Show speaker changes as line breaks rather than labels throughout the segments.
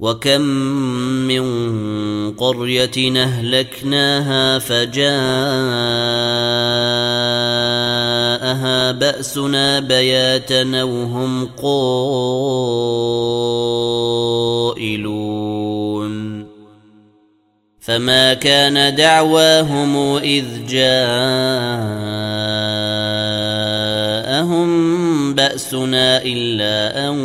وكم من قرية أهلكناها فجاءها بأسنا بياتا وهم قائلون فما كان دعواهم إذ جاءهم بأسنا إلا أن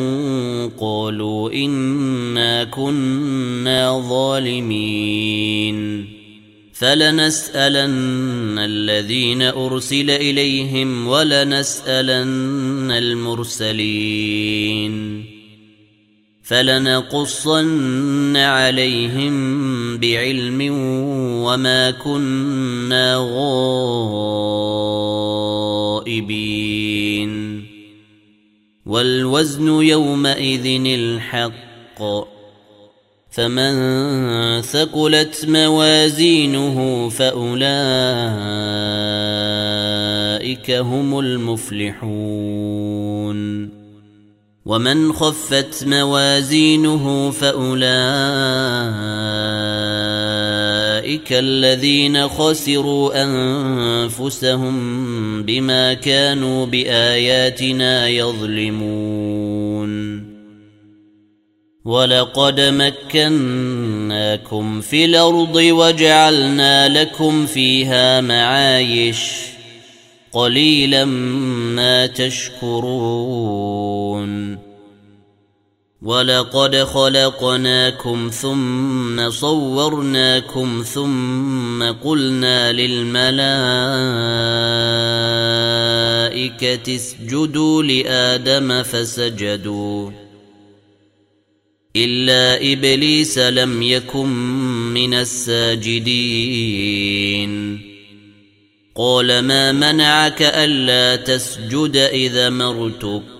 قالوا إنا كنا ظالمين. فلنسألن الذين أرسل إليهم ولنسألن المرسلين. فلنقصن عليهم بعلم وما كنا غائبين. والوزن يومئذ الحق. فمن ثقلت موازينه فأولئك هم المفلحون. ومن خفت موازينه فأولئك الذين خسروا انفسهم بما كانوا باياتنا يظلمون ولقد مكناكم في الأرض وجعلنا لكم فيها معايش قليلا ما تشكرون ولقد خلقناكم ثم صورناكم ثم قلنا للملائكة اسجدوا لآدم فسجدوا. إلا إبليس لم يكن من الساجدين. قال ما منعك ألا تسجد إذا مرتك؟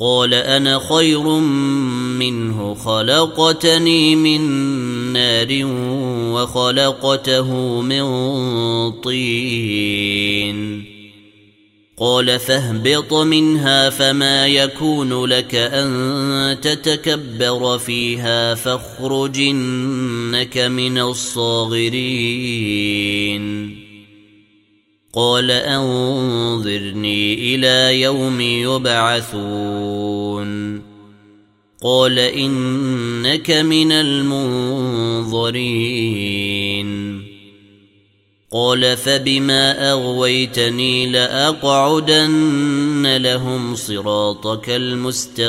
قال أنا خير منه خلقتني من نار وخلقته من طين. قال فاهبط منها فما يكون لك أن تتكبر فيها فاخرج إنك من الصاغرين. قال انظرني إلى يوم يبعثون قال انك من المنظرين قال فبما اغويتني لاقعدن لهم صراطك المستقيم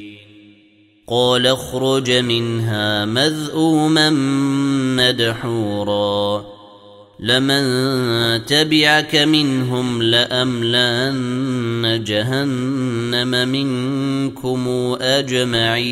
قال اخرج منها مذءوما مدحورا. لمن تبعك منهم لأملأن جهنم منكم أجمعين.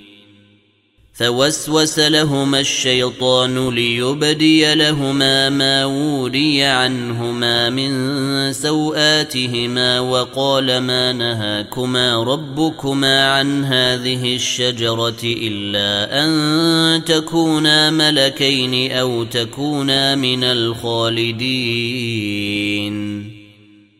فوسوس لهما الشيطان ليبدي لهما ما وري عنهما من سوآتهما وقال ما نهاكما ربكما عن هذه الشجرة إلا أن تكونا ملكين أو تكونا من الخالدين.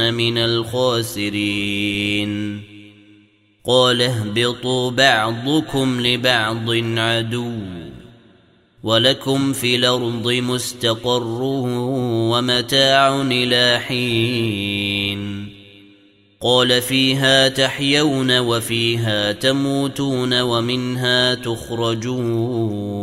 من الخاسرين. قال اهبطوا بعضكم لبعض عدو ولكم في الأرض مستقر ومتاع إلى حين. قال فيها تحيون وفيها تموتون ومنها تخرجون.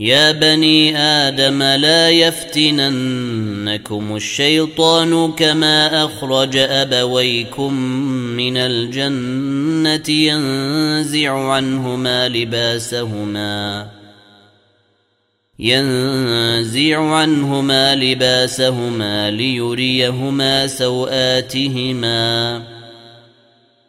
يا بني آدم لا يفتننكم الشيطان كما أخرج أبويكم من الجنة ينزع عنهما لباسهما ينزع عنهما لباسهما ليريهما سوآتهما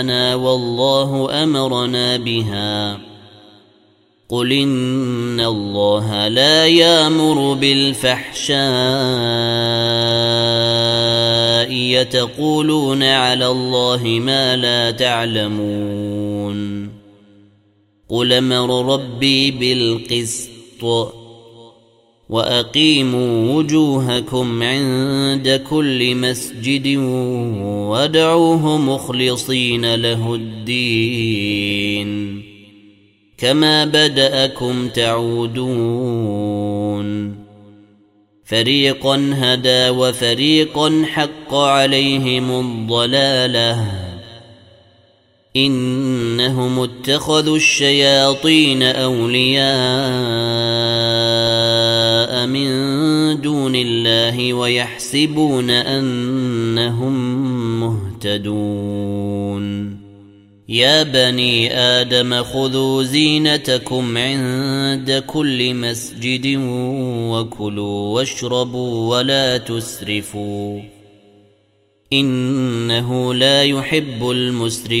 اباءنا والله أمرنا بها. قل إن الله لا يأمر بالفحشاء يتقولون على الله ما لا تعلمون. قل أمر ربي بالقسط. القسط وأقيموا وجوهكم عند كل مسجد وادعوه مخلصين له الدين. كما بدأكم تعودون. فريقا هدى وفريقا حق عليهم الضلالة. إنهم اتخذوا الشياطين أولياء. من دون الله ويحسبون أنهم مهتدون. يا بني آدم خذوا زينتكم عند كل مسجد وكلوا واشربوا ولا تسرفوا. إنه لا يحب المسرفين.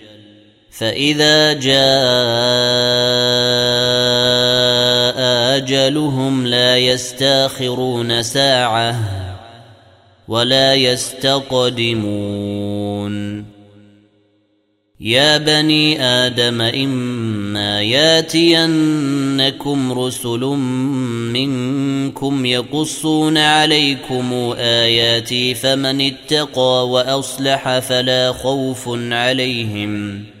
فإذا جاء أجلهم لا يستاخرون ساعة ولا يستقدمون. يا بني آدم إما ياتينكم رسل منكم يقصون عليكم آياتي فمن اتقى وأصلح فلا خوف عليهم ۖ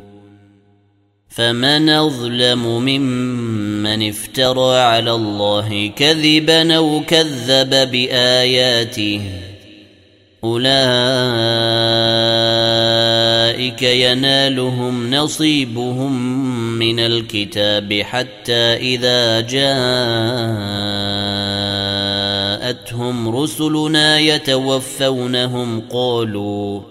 فمن أظلم ممن افترى على الله كذبا أو كذب بآياته أولئك ينالهم نصيبهم من الكتاب حتى إذا جاءتهم رسلنا يتوفونهم قالوا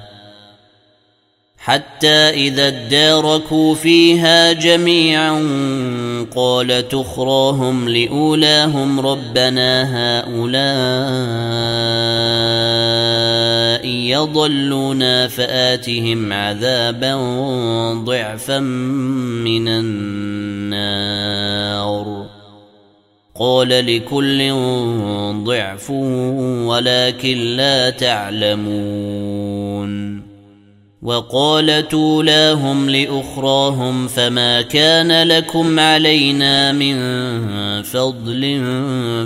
حتى إذا اداركوا فيها جميعا قال تخراهم لأولاهم ربنا هؤلاء يضلونا فآتهم عذابا ضعفا من النار. قال لكل ضعف ولكن لا تعلمون. وقالت أولاهم لأخراهم فما كان لكم علينا من فضل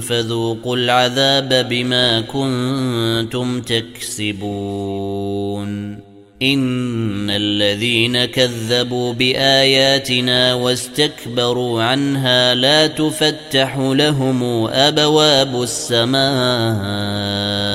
فذوقوا العذاب بما كنتم تكسبون. إن الذين كذبوا بآياتنا واستكبروا عنها لا تفتح لهم أبواب السماء.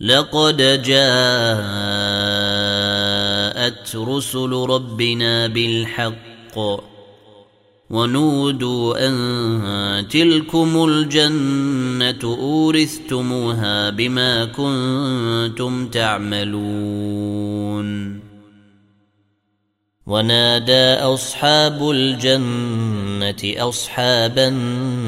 لقد جاءت رسل ربنا بالحق ونودوا أن تلكم الجنة أورثتموها بما كنتم تعملون. ونادى أصحاب الجنة أصحاب النار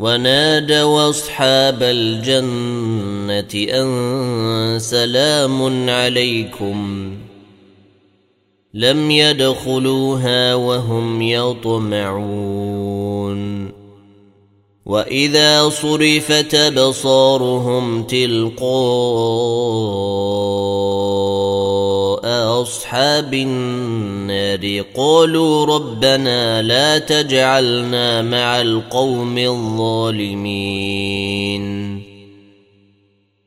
ونادوا اصحاب الجنة أن سلام عليكم. لم يدخلوها وهم يطمعون. وإذا صرفت أبصارهم تلقاء أصحاب النار قالوا ربنا لا تجعلنا مع القوم الظالمين.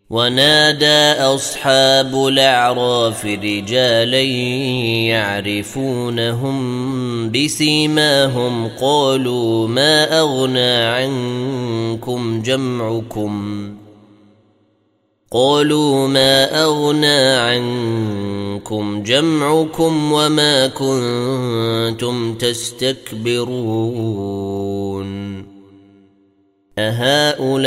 ونادى أصحاب الأعراف رجالا يعرفونهم بسيماهم قالوا ما أغنى عنكم جمعكم؟ قالوا ما أغنى عنكم جمعكم وما كنتم تستكبرون أهؤلاء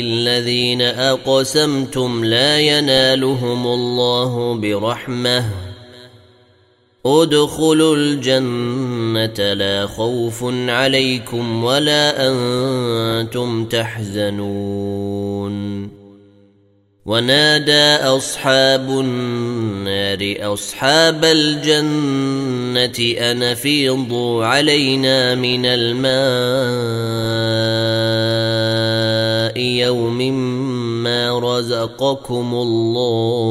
الذين أقسمتم لا ينالهم الله برحمة ادخلوا الجنة لا خوف عليكم ولا أنتم تحزنون. ونادى أصحاب النار أصحاب الجنة أن فيضوا علينا من الماء يوم ما رزقكم الله.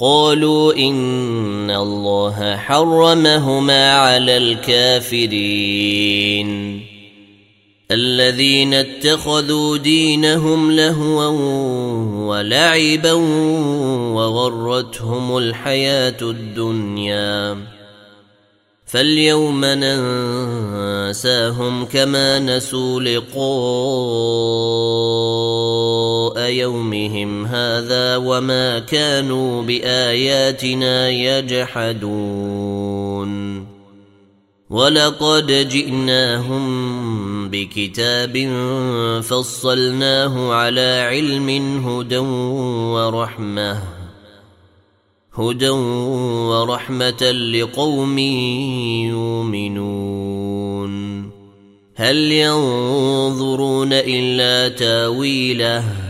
قالوا إن الله حرمهما على الكافرين. الذين اتخذوا دينهم لهوا ولعبا وغرتهم الحياة الدنيا. فاليوم ننساهم كما نسوا لقاء يومهم هذا وما كانوا بآياتنا يجحدون. ولقد جئناهم بكتاب فصلناه على علم هدى ورحمة هدى ورحمة لقوم يؤمنون. هل ينظرون إلا تاويله؟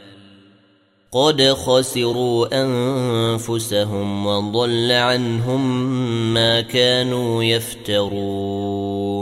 قد خسروا أنفسهم وضل عنهم ما كانوا يفترون.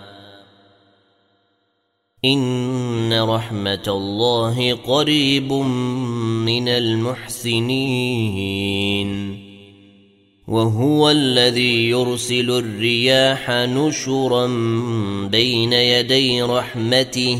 ان رحمه الله قريب من المحسنين وهو الذي يرسل الرياح نشرا بين يدي رحمته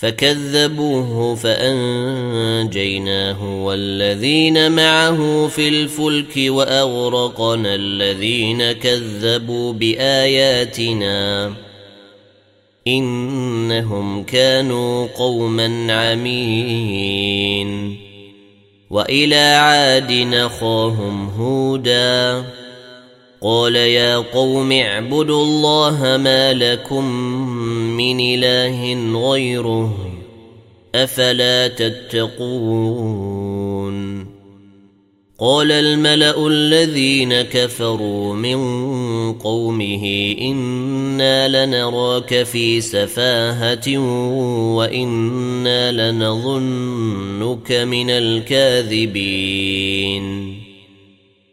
فكذبوه فأنجيناه والذين معه في الفلك وأغرقنا الذين كذبوا بآياتنا إنهم كانوا قوما عمين وإلى عاد نخاهم هودا قال يا قوم اعبدوا الله ما لكم من إله غيره أفلا تتقون قال الملأ الذين كفروا من قومه إنا لنراك في سفاهة وإنا لنظنك من الكاذبين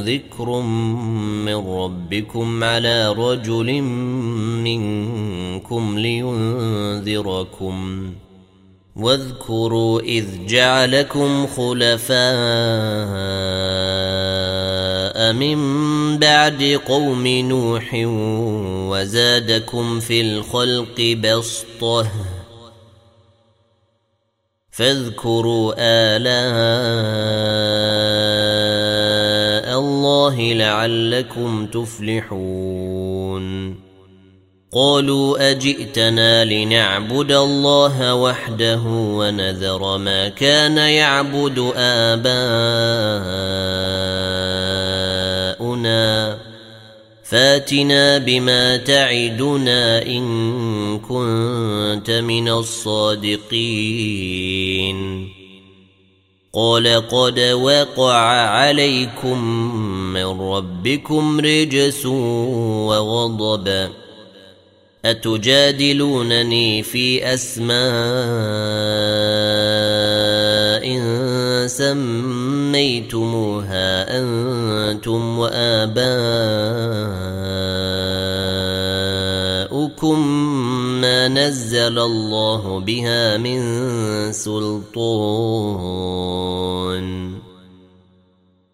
ذكر من ربكم على رجل منكم لينذركم. واذكروا إذ جعلكم خلفاء من بعد قوم نوح وزادكم في الخلق بسطة. فاذكروا الاء الله لعلكم تفلحون. قالوا أجئتنا لنعبد الله وحده ونذر ما كان يعبد آباؤنا. فاتنا بما تعدنا إن كنت من الصادقين. قال قد وقع عليكم من ربكم رجس وغضب. أتجادلونني في أسماء سميتموها أنتم وآباؤكم ما نزل الله بها من سلطان.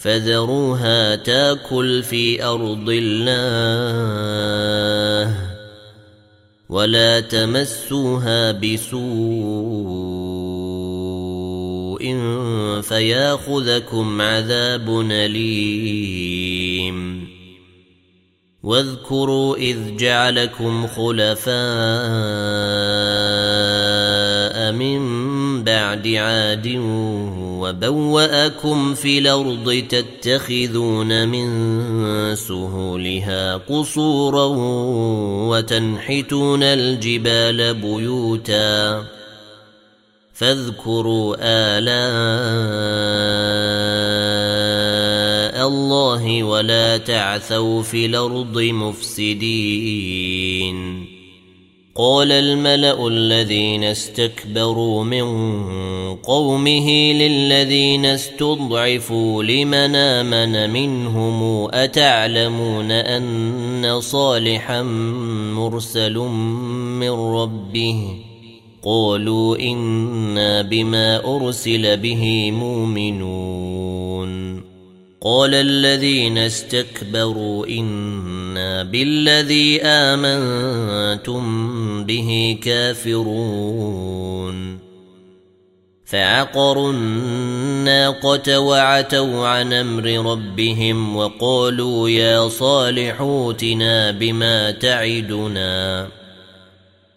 فذروها تاكل في أرض الله ولا تمسوها بسوء فياخذكم عذاب أليم. واذكروا إذ جعلكم خلفاء من بعد عاد وبوأكم في الأرض تتخذون من سهولها قصورا وتنحتون الجبال بيوتا فاذكروا آلاء الله ولا تعثوا في الأرض مفسدين. قال الملأ الذين استكبروا من قومه للذين استضعفوا لمن آمن منهم أتعلمون أن صالحا مرسل من ربه قالوا إنا بما أرسل به مؤمنون قال الذين استكبروا إنا بالذي آمنتم به كافرون فعقروا الناقة وعتوا عن أمر ربهم وقالوا يا صالح اوتنا بما تعدنا.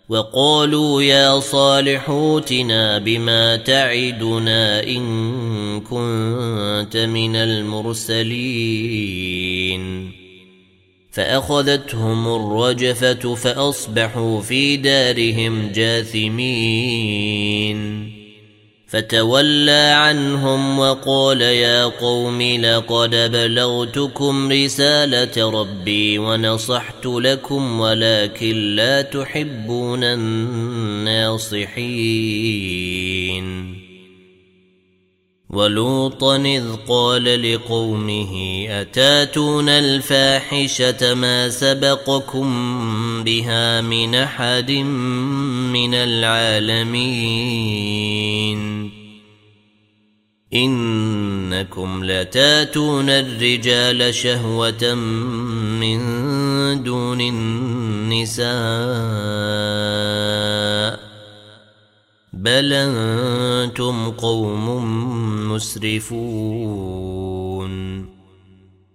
وقالوا يا صالح اوتنا بما تعدنا إن كنت من المرسلين. فأخذتهم الرجفة فأصبحوا في دارهم جاثمين. فتولى عنهم وقال يا قوم لقد بلغتكم رسالة ربي ونصحت لكم ولكن لا تحبون الناصحين. ولوطا إذ قال لقومه أتاتون الفاحشة ما سبقكم بها من أحد من العالمين. إنكم لتاتون الرجال شهوة من دون النساء. بل أنتم قوم مسرفون.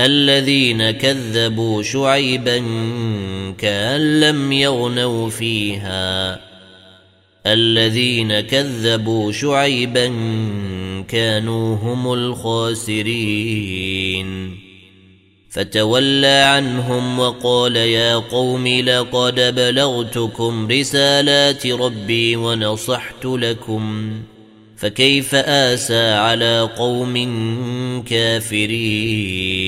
الذين كذبوا شعيبا كأن لم يغنوا فيها. الذين كذبوا شعيبا كانوا هم الخاسرين. فتولى عنهم وقال يا قوم لقد بلغتكم رسالات ربي ونصحت لكم فكيف آسى على قوم كافرين؟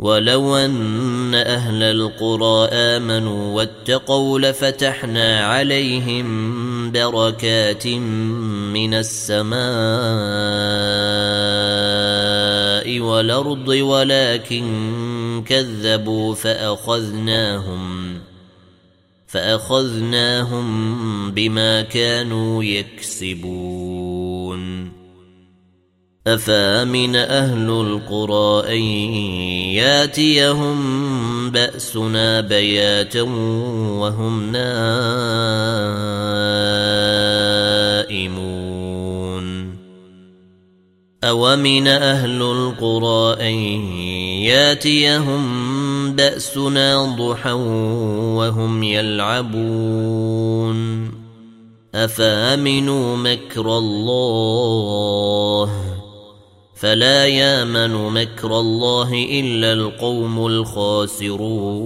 ولو ان أهل القرى امنوا واتقوا لفتحنا عليهم بركات من السماء والارض ولكن كذبوا فاخذناهم فاخذناهم بما كانوا يكسبون أفامن أهل القرى أن ياتيهم بأسنا بياتا وهم نائمون؟ أومن أهل القرى أن ياتيهم بأسنا ضحى وهم يلعبون؟ أفأمنوا مكر الله؟ فلا يامن مكر الله إلا القوم الخاسرون.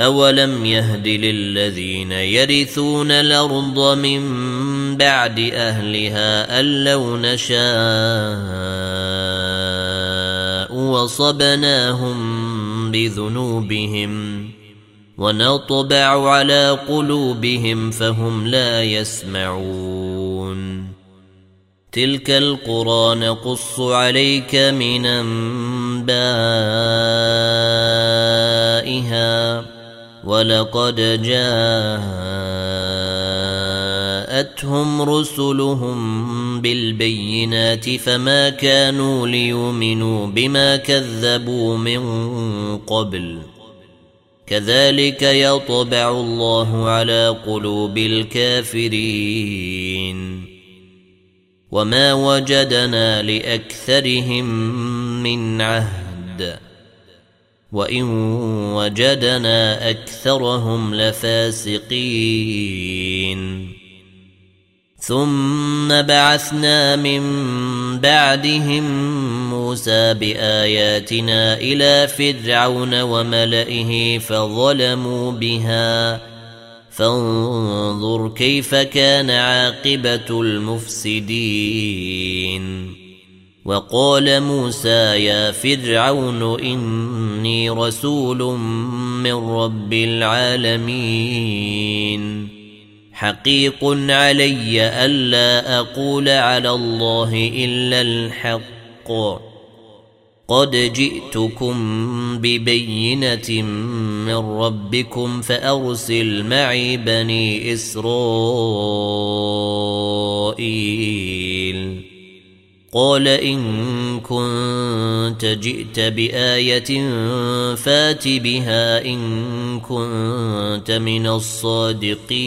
أولم يهد للذين يرثون الأرض من بعد أهلها أن لو نشاء وصبناهم بذنوبهم ونطبع على قلوبهم فهم لا يسمعون. تلك القرى نقص عليك من أنبائها ولقد جاءتهم رسلهم بالبينات فما كانوا ليؤمنوا بما كذبوا من قبل كذلك يطبع الله على قلوب الكافرين وما وجدنا لاكثرهم من عهد وان وجدنا اكثرهم لفاسقين ثم بعثنا من بعدهم موسى باياتنا إلى فرعون وملئه فظلموا بها فانظر كيف كان عاقبة المفسدين. وقال موسى يا فرعون إني رسول من رب العالمين. حقيق علي ألا أقول على الله إلا الحق. قد جئتكم ببينة من ربكم فأرسل معي بني إسرائيل. قال إن كنت جئت بآية فات بها إن كنت من الصادقين.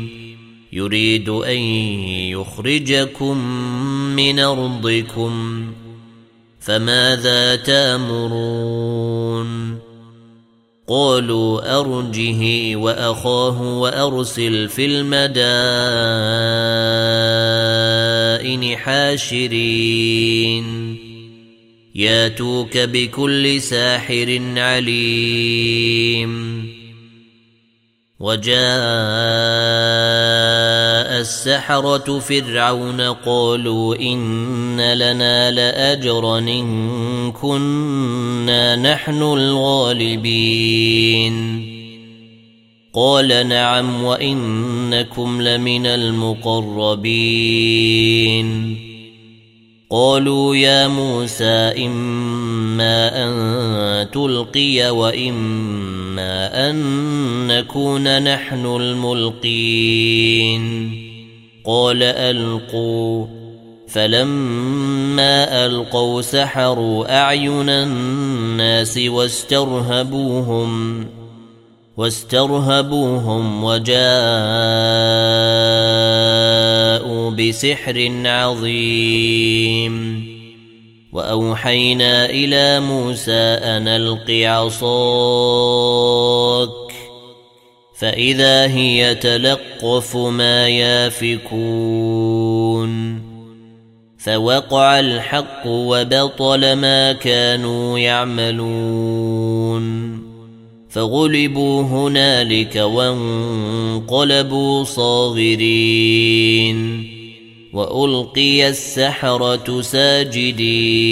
يريد أن يخرجكم من أرضكم فماذا تأمرون؟ قالوا أرجه وأخاه وأرسل في المدائن حاشرين. ياتوك بكل ساحر عليم. وجاء السحرة فرعون قالوا إن لنا لأجرا إن كنا نحن الغالبين. قال نعم وإنكم لمن المقربين. قالوا يا موسى إما أن تلقي وإما أن نكون نحن الملقين. قال ألقوا. فلما ألقوا سحروا أعين الناس واسترهبوهم واسترهبوهم وجاءوا بسحر عظيم. وأوحينا إلى موسى أن ألق عصاك فإذا هي تلقف ما يافكون فوقع الحق وبطل ما كانوا يعملون فغلبوا هنالك وانقلبوا صاغرين وألقي السحرة ساجدين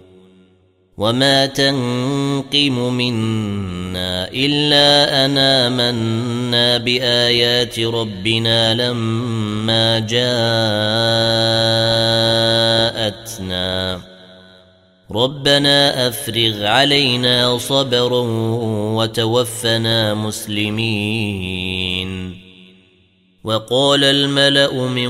وما تنقم منا الا انا منا بايات ربنا لما جاءتنا. ربنا افرغ علينا صبرا وتوفنا مسلمين. وقال الملا من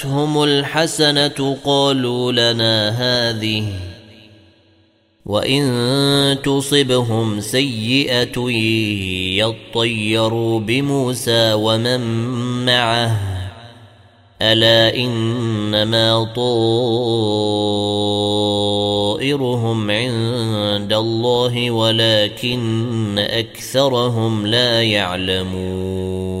جاءتهم الحسنة قالوا لنا هذه وإن تصبهم سيئة يطيروا بموسى ومن معه. ألا إنما طائرهم عند الله ولكن أكثرهم لا يعلمون.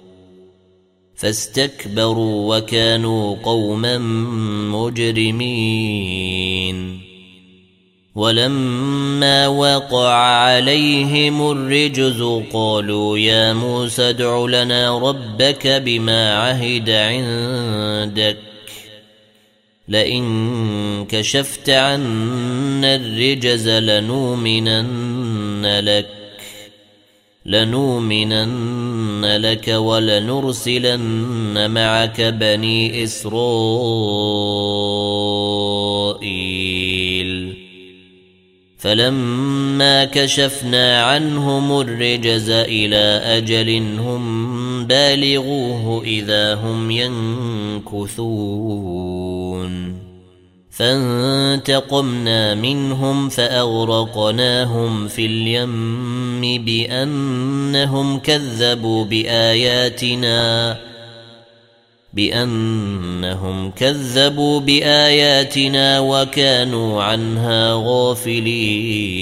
فاستكبروا وكانوا قوما مجرمين. ولما وقع عليهم الرجز قالوا يا موسى ادع لنا ربك بما عهد عندك. لئن كشفت عنا الرجز لنؤمنن لك. لنؤمنن لك ولنرسلن معك بني إسرائيل. فلما كشفنا عنهم الرجز إلى أجل هم بالغوه إذا هم ينكثون. فانتقمنا منهم فأغرقناهم في اليم بأنهم كذبوا بآياتنا بأنهم كذبوا بآياتنا وكانوا عنها غافلين.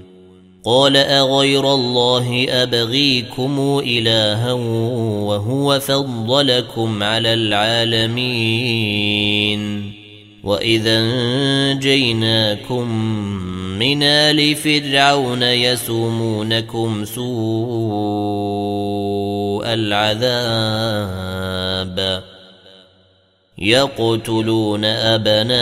قال أغير الله أبغيكم إلها وهو فضلكم على العالمين. وإذا أنجيناكم من آل فرعون يسومونكم سوء العذاب. يقتلون أبناءكم.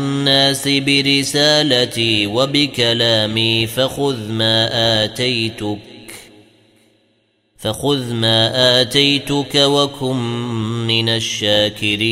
برسالتي وبكلامي فخذ ما آتيتك فخذ ما آتيتك وكن من الشاكرين.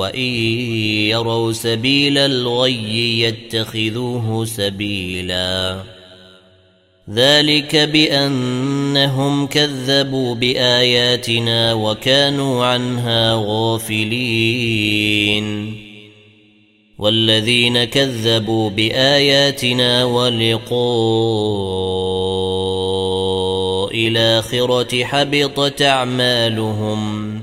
وان يروا سبيل الغي يتخذوه سبيلا ذلك بانهم كذبوا باياتنا وكانوا عنها غافلين والذين كذبوا باياتنا ولقاء الاخره حبطت اعمالهم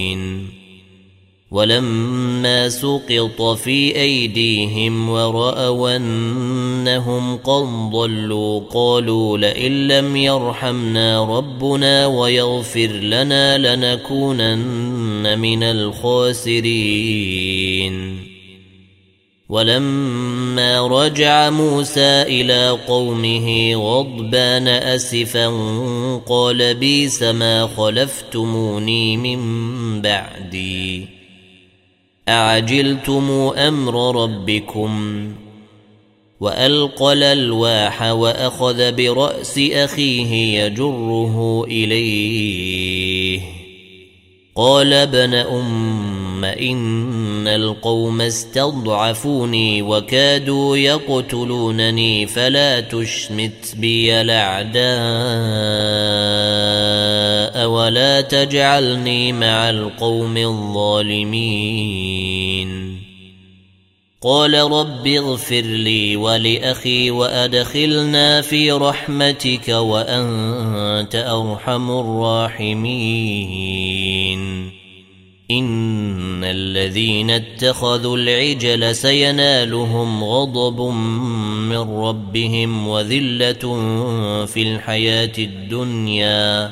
ولما سقط في أيديهم وراوا انهم قد ضلوا قالوا لئن لم يرحمنا ربنا ويغفر لنا لنكونن من الخاسرين. ولما رجع موسى إلى قومه غضبان أسفا قال بيس ما خلفتموني من بعدي. أعجلتم أمر ربكم وألقى الألواح وأخذ برأس أخيه يجره إليه. قال ابن أم إن القوم استضعفوني وكادوا يقتلونني فلا تشمت بي الاعداء ولا تجعلني مع القوم الظالمين قال رب اغفر لي ولاخي وادخلنا في رحمتك وانت ارحم الراحمين ان الذين اتخذوا العجل سينالهم غضب من ربهم وذله في الحياة الدنيا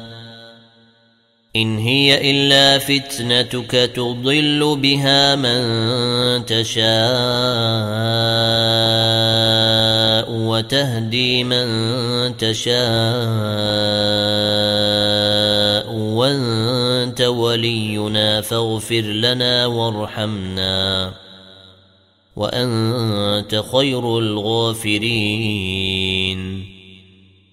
إن هي إلا فتنتك تضل بها من تشاء وتهدي من تشاء وأنت ولينا فاغفر لنا وارحمنا وأنت خير الغافرين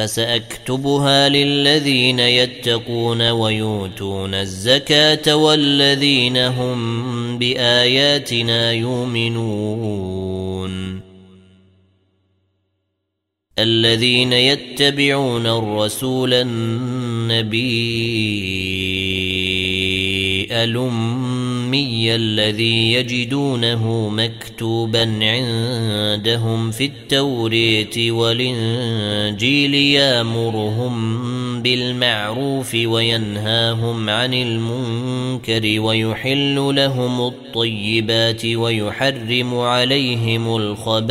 فسأكتبها للذين يتقون ويؤتون الزكاة والذين هم بآياتنا يؤمنون. الذين يتبعون الرسول النبي الأمي الذي يجدونه مكتوبا عندهم في التوريت والإنجيل يامرهم بالمعروف وينهاهم عن المنكر ويحل لهم الطيبات ويحرم عليهم الخبائث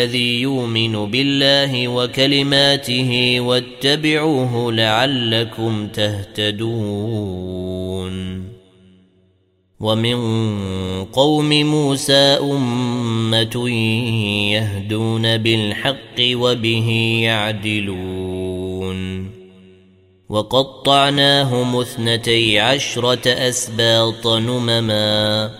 الذي يؤمن بالله وكلماته واتبعوه لعلكم تهتدون. ومن قوم موسى أمة يهدون بالحق وبه يعدلون. وقطعناهم اثنتي عشرة أسباط نمماً.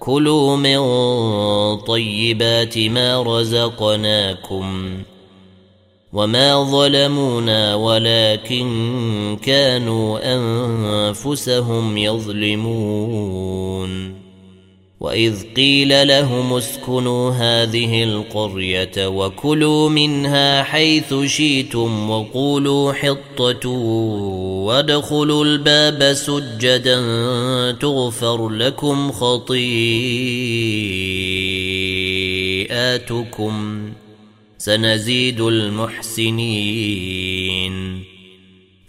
كلوا من طيبات ما رزقناكم وما ظلمونا ولكن كانوا أنفسهم يظلمون. واذ قيل لهم اسكنوا هذه القريه وكلوا منها حيث شئتم وقولوا حطه وادخلوا الباب سجدا تغفر لكم خطيئاتكم سنزيد المحسنين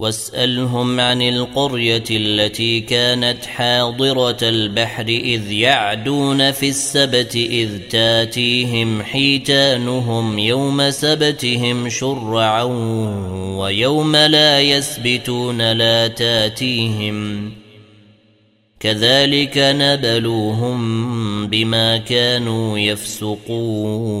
واسألهم عن القرية التي كانت حاضرة البحر إذ يعدون في السبت إذ تاتيهم حيتانهم يوم سبتهم شرعا ويوم لا يسبتون لا تاتيهم كذلك نبلوهم بما كانوا يفسقون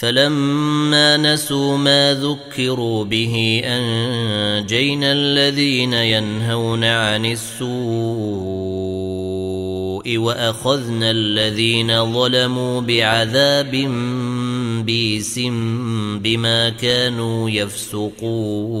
فلما نسوا ما ذكروا به أنجينا الذين ينهون عن السوء وأخذنا الذين ظلموا بعذاب بيس بما كانوا يفسقون.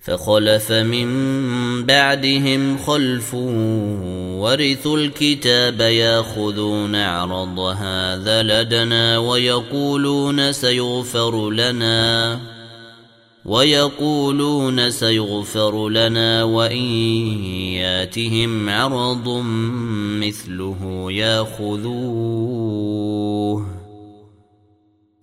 فخلف من بعدهم خلف ورثوا الكتاب ياخذون عرض هذا لدنا ويقولون سيغفر لنا ويقولون سيغفر لنا وإن ياتهم عرض مثله ياخذوه.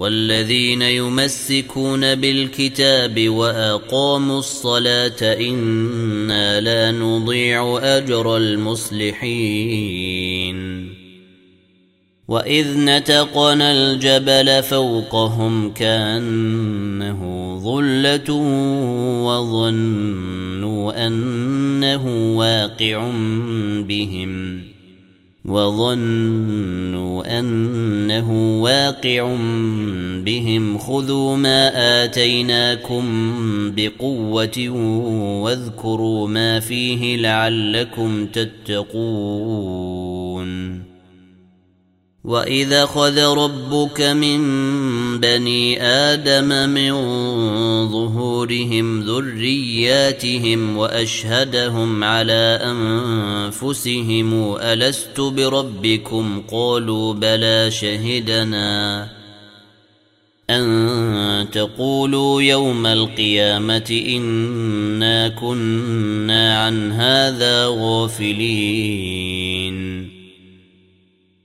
والذين يمسكون بالكتاب وأقاموا الصلاة إنا لا نضيع أجر المصلحين. وإذ نتقنا الجبل فوقهم كأنه ظلة وظنوا أنه واقع بهم. وظنوا أنه واقع بهم خذوا ما آتيناكم بقوة واذكروا ما فيه لعلكم تتقون. وإذا خذ ربك من بني آدم من ظهورهم ذرياتهم وأشهدهم على أنفسهم ألست بربكم؟ قالوا بلى شهدنا. أن تقولوا يوم القيامة إنا كنا عن هذا غافلين.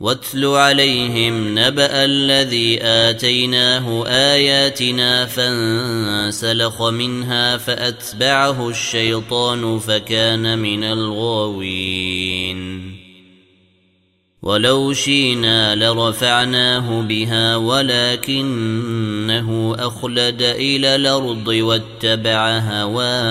واتل عليهم نبأ الذي آتيناه آياتنا فانسلخ منها فأتبعه الشيطان فكان من الغاوين. ولو شينا لرفعناه بها ولكنه أخلد إلى الأرض واتبع هواه.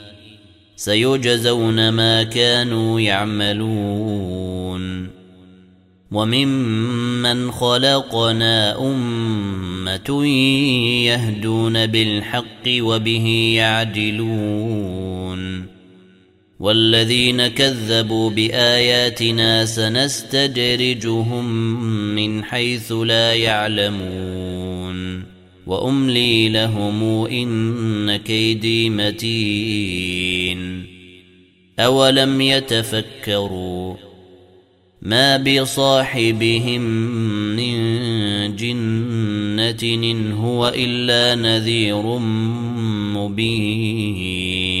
سيجزون ما كانوا يعملون. وممن خلقنا أمة يهدون بالحق وبه يعدلون. والذين كذبوا بآياتنا سنستدرجهم من حيث لا يعلمون. وأملي لهم إن كيدي متين أولم يتفكروا ما بصاحبهم من جنة إن هو إلا نذير مبين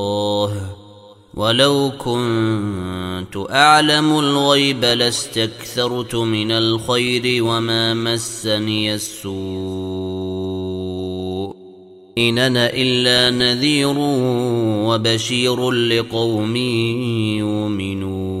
ولو كنت أعلم الغيب لاستكثرت من الخير وما مسني السوء. إن أنا إلا نذير وبشير لقوم يؤمنون.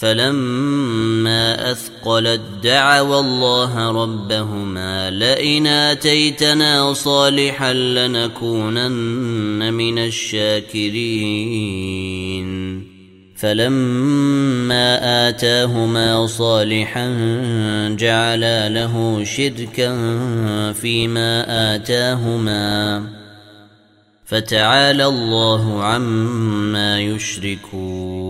فلما اثقلت دعوا الله ربهما لئن اتيتنا صالحا لنكونن من الشاكرين فلما اتاهما صالحا جعلا له شركا فيما اتاهما فتعالى الله عما يشركون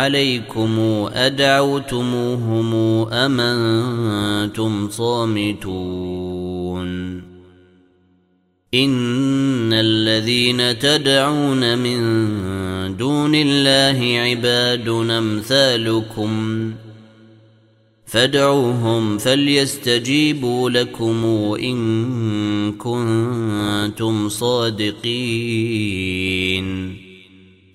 عليكم أدعوتموهم أم أنتم صامتون إن الذين تدعون من دون الله عباد أمثالكم فادعوهم فليستجيبوا لكم إن كنتم صادقين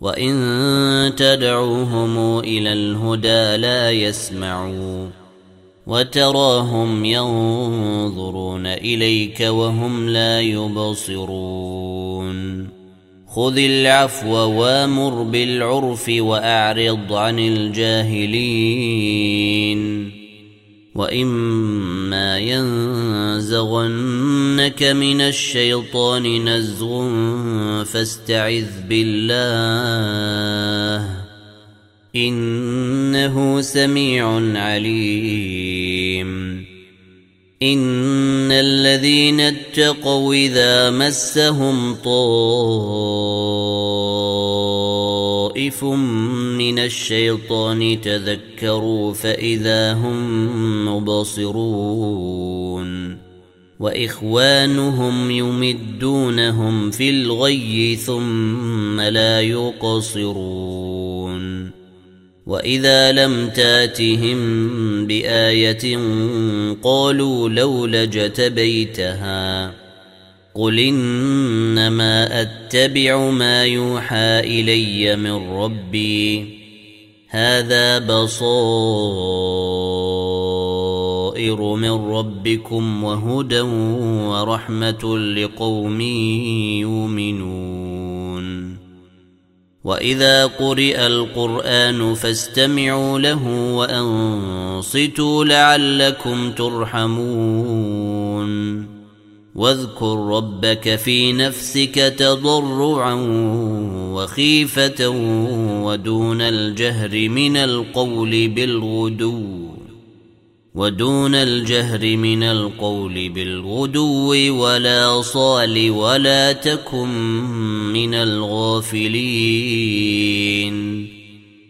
وان تدعوهم إلى الهدى لا يسمعوا وتراهم ينظرون اليك وهم لا يبصرون خذ العفو وامر بالعرف واعرض عن الجاهلين واما ينزغنك من الشيطان نزغ فاستعذ بالله انه سميع عليم ان الذين اتقوا اذا مسهم طائف من الشيطان تذكروا فإذا هم مبصرون وإخوانهم يمدونهم في الغي ثم لا يقصرون وإذا لم تاتهم بآية قالوا لولا جتبيتها قل انما اتبع ما يوحى الي من ربي هذا بصائر من ربكم وهدى ورحمه لقوم يؤمنون واذا قرئ القران فاستمعوا له وانصتوا لعلكم ترحمون واذكر ربك في نفسك تضرعا وخيفة ودون الجهر من القول بالغدو ودون الجهر من القول بالغدو ولا صال ولا تكن من الغافلين.